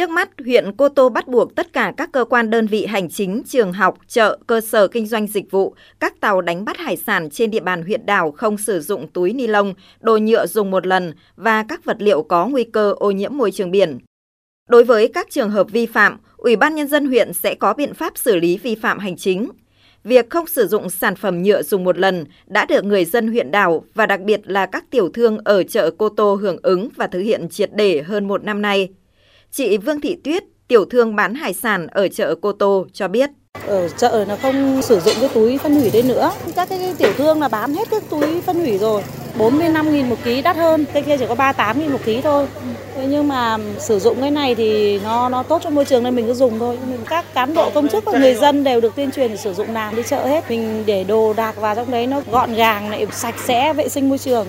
Trước mắt, huyện Cô Tô bắt buộc tất cả các cơ quan đơn vị hành chính, trường học, chợ, cơ sở kinh doanh dịch vụ, các tàu đánh bắt hải sản trên địa bàn huyện đảo không sử dụng túi ni lông, đồ nhựa dùng một lần và các vật liệu có nguy cơ ô nhiễm môi trường biển. Đối với các trường hợp vi phạm, Ủy ban Nhân dân huyện sẽ có biện pháp xử lý vi phạm hành chính. Việc không sử dụng sản phẩm nhựa dùng một lần đã được người dân huyện đảo và đặc biệt là các tiểu thương ở chợ Cô Tô hưởng ứng và thực hiện triệt để hơn một năm nay. Chị Vương Thị Tuyết, tiểu thương bán hải sản ở chợ Cô Tô cho biết. Ở chợ là không sử dụng cái túi phân hủy đây nữa. Các cái tiểu thương là bán hết cái túi phân hủy rồi. 45 nghìn một ký đắt hơn, cái kia chỉ có 38 nghìn một ký thôi. Thế nhưng mà sử dụng cái này thì nó nó tốt cho môi trường nên mình cứ dùng thôi. Các cán bộ công chức và người dân đều được tuyên truyền để sử dụng làm đi chợ hết. Mình để đồ đạc vào trong đấy nó gọn gàng, lại sạch sẽ, vệ sinh môi trường.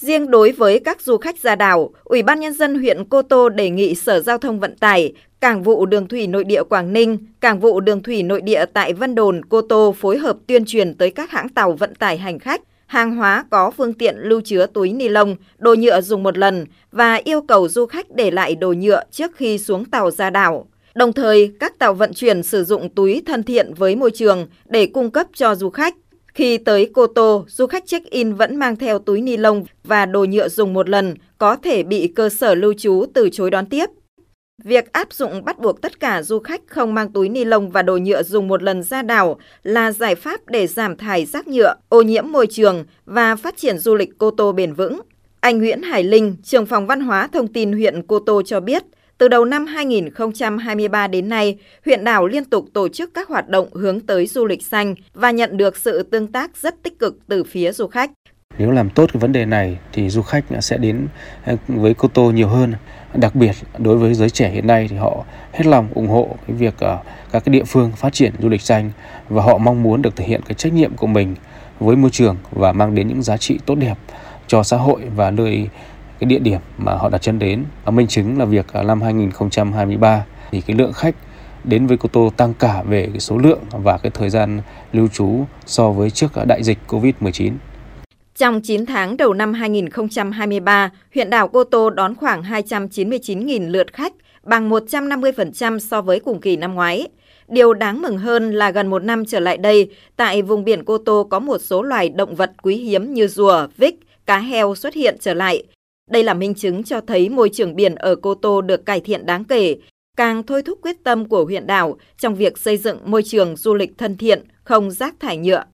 Riêng đối với các du khách ra đảo, Ủy ban Nhân dân huyện Cô Tô đề nghị Sở Giao thông Vận tải, Cảng vụ Đường thủy Nội địa Quảng Ninh, Cảng vụ Đường thủy Nội địa tại Vân Đồn, Cô Tô phối hợp tuyên truyền tới các hãng tàu vận tải hành khách, hàng hóa có phương tiện lưu chứa túi ni lông, đồ nhựa dùng một lần và yêu cầu du khách để lại đồ nhựa trước khi xuống tàu ra đảo. Đồng thời, các tàu vận chuyển sử dụng túi thân thiện với môi trường để cung cấp cho du khách. Khi tới Cô Tô, du khách check-in vẫn mang theo túi ni lông và đồ nhựa dùng một lần, có thể bị cơ sở lưu trú từ chối đón tiếp. Việc áp dụng bắt buộc tất cả du khách không mang túi ni lông và đồ nhựa dùng một lần ra đảo là giải pháp để giảm thải rác nhựa, ô nhiễm môi trường và phát triển du lịch Cô Tô bền vững. Anh Nguyễn Hải Linh, trưởng phòng văn hóa thông tin huyện Cô Tô cho biết, từ đầu năm 2023 đến nay, huyện đảo liên tục tổ chức các hoạt động hướng tới du lịch xanh và nhận được sự tương tác rất tích cực từ phía du khách. Nếu làm tốt cái vấn đề này thì du khách sẽ đến ờ, với Cô Tô nhiều hơn. Đặc biệt đối với giới trẻ hiện nay thì họ hết lòng ủng hộ cái việc ờ, các cái địa phương phát triển du lịch xanh và họ mong muốn được thể hiện cái trách nhiệm của mình với môi trường và mang đến những giá trị tốt đẹp cho xã hội và nơi cái địa điểm mà họ đặt chân đến. Và minh chứng là việc à, năm 2023 thì cái lượng khách đến với Cô Tô tăng cả về cái số lượng và cái thời gian lưu trú so với trước đại dịch Covid-19. Trong 9 tháng đầu năm 2023, huyện đảo Cô Tô đón khoảng 299.000 lượt khách, bằng 150% so với cùng kỳ năm ngoái. Điều đáng mừng hơn là gần một năm trở lại đây, tại vùng biển Cô Tô có một số loài động vật quý hiếm như rùa, vích, cá heo xuất hiện trở lại. Đây là minh chứng cho thấy môi trường biển ở Cô Tô được cải thiện đáng kể, càng thôi thúc quyết tâm của huyện đảo trong việc xây dựng môi trường du lịch thân thiện, không rác thải nhựa.